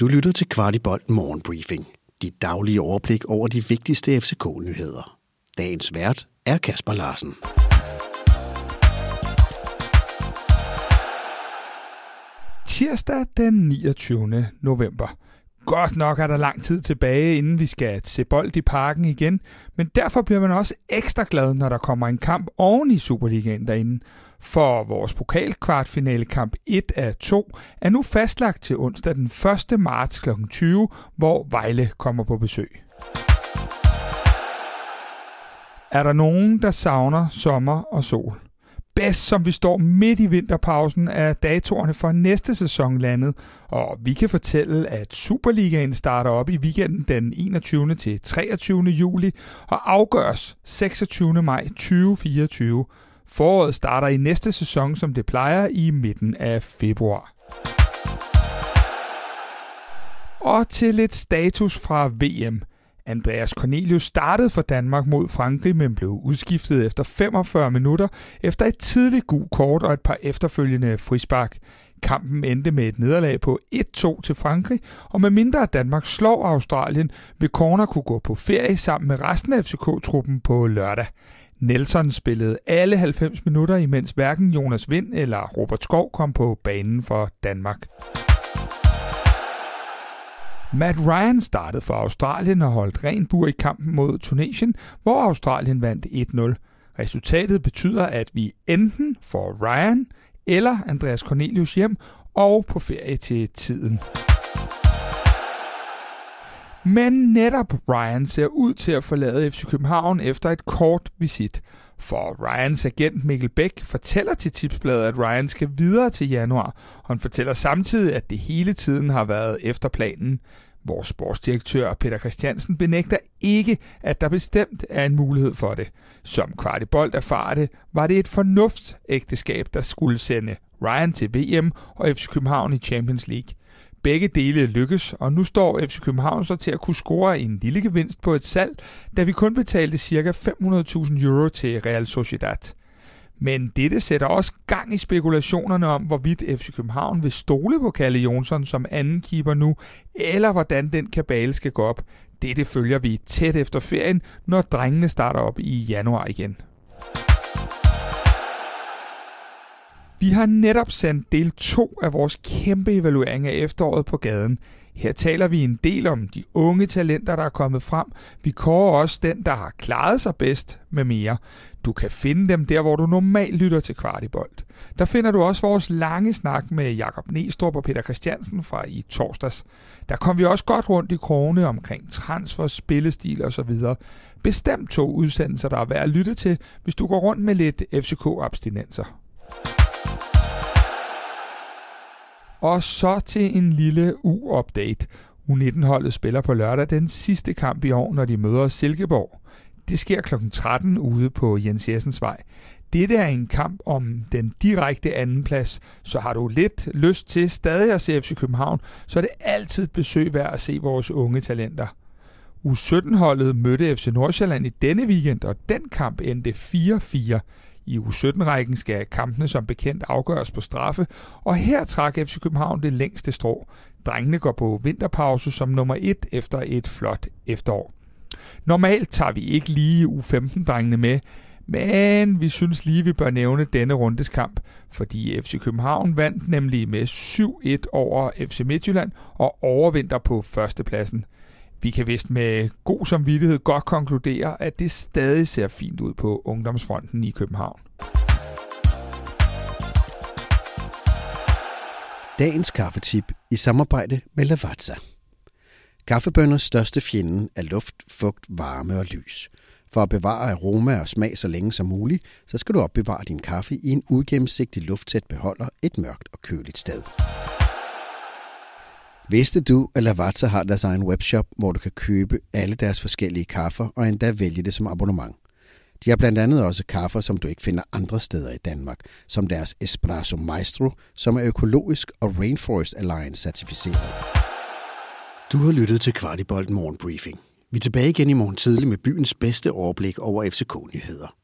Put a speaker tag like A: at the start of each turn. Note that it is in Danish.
A: Du lytter til Kvartibolt Morgenbriefing. Dit daglige overblik over de vigtigste FCK-nyheder. Dagens vært er Kasper Larsen.
B: Tirsdag den 29. november. Godt nok er der lang tid tilbage, inden vi skal se bold i parken igen, men derfor bliver man også ekstra glad, når der kommer en kamp oven i Superligaen derinde. For vores pokalkvartfinalekamp 1 af 2 er nu fastlagt til onsdag den 1. marts kl. 20, hvor Vejle kommer på besøg. Er der nogen, der savner sommer og sol? Bedst, som vi står midt i vinterpausen, er datorerne for næste sæson landet, og vi kan fortælle, at Superligaen starter op i weekenden den 21. til 23. juli og afgøres 26. maj 2024. Foråret starter i næste sæson, som det plejer, i midten af februar. Og til lidt status fra VM – Andreas Cornelius startede for Danmark mod Frankrig, men blev udskiftet efter 45 minutter efter et tidligt gult kort og et par efterfølgende frispark. Kampen endte med et nederlag på 1-2 til Frankrig, og med mindre at Danmark slår Australien, vil Corner kunne gå på ferie sammen med resten af FCK-truppen på lørdag. Nelson spillede alle 90 minutter, imens hverken Jonas Vind eller Robert Skov kom på banen for Danmark. Matt Ryan startede for Australien og holdt ren bur i kampen mod Tunesien, hvor Australien vandt 1-0. Resultatet betyder, at vi enten får Ryan eller Andreas Cornelius hjem og på ferie til tiden. Men netop Ryan ser ud til at forlade FC København efter et kort visit. For Ryans agent Mikkel Bæk fortæller til Tipsbladet, at Ryan skal videre til januar, og han fortæller samtidig, at det hele tiden har været efter planen. Vores sportsdirektør Peter Christiansen benægter ikke, at der bestemt er en mulighed for det. Som Kvartibolt erfarer det, var det et fornuftsægteskab, der skulle sende Ryan til VM og FC København i Champions League. Begge dele lykkes, og nu står FC København så til at kunne score en lille gevinst på et salg, da vi kun betalte ca. 500.000 euro til Real Sociedad. Men dette sætter også gang i spekulationerne om, hvorvidt FC København vil stole på Kalle Jonsson som anden keeper nu, eller hvordan den kabale skal gå op. Dette følger vi tæt efter ferien, når drengene starter op i januar igen. Vi har netop sendt del 2 af vores kæmpe evaluering af efteråret på gaden. Her taler vi en del om de unge talenter, der er kommet frem. Vi kårer også den, der har klaret sig bedst med mere. Du kan finde dem der, hvor du normalt lytter til Kvartibolt. Der finder du også vores lange snak med Jakob Nestrup og Peter Christiansen fra i torsdags. Der kom vi også godt rundt i krone omkring transfer, spillestil osv. Bestemt to udsendelser, der er værd at lytte til, hvis du går rundt med lidt FCK-abstinenser. Og så til en lille U-update. U19-holdet spiller på lørdag den sidste kamp i år, når de møder Silkeborg. Det sker kl. 13 ude på Jens Jessens vej. Dette er en kamp om den direkte andenplads, så har du lidt lyst til stadig at se FC København, så er det altid et besøg værd at se vores unge talenter. U17-holdet mødte FC Nordsjælland i denne weekend, og den kamp endte 4-4. I U17-rækken skal kampene som bekendt afgøres på straffe, og her trak FC København det længste strå. Drengene går på vinterpause som nummer et efter et flot efterår. Normalt tager vi ikke lige U15-drengene med, men vi synes lige, vi bør nævne denne rundes kamp, fordi FC København vandt nemlig med 7-1 over FC Midtjylland og overvinder på førstepladsen. Vi kan vist med god samvittighed godt konkludere, at det stadig ser fint ud på ungdomsfronten i København.
A: Dagens kaffetip i samarbejde med Lavazza. Kaffebønders største fjende er luft, fugt, varme og lys. For at bevare aroma og smag så længe som muligt, så skal du opbevare din kaffe i en ugennemsigtig lufttæt beholder et mørkt og køligt sted. Vidste du, at Lavazza har deres egen webshop, hvor du kan købe alle deres forskellige kaffer og endda vælge det som abonnement? De har blandt andet også kaffer, som du ikke finder andre steder i Danmark, som deres Espresso Maestro, som er økologisk og Rainforest Alliance certificeret. Du har lyttet til Kvartibolt Morgenbriefing. Vi er tilbage igen i morgen tidlig med byens bedste overblik over FCK-nyheder.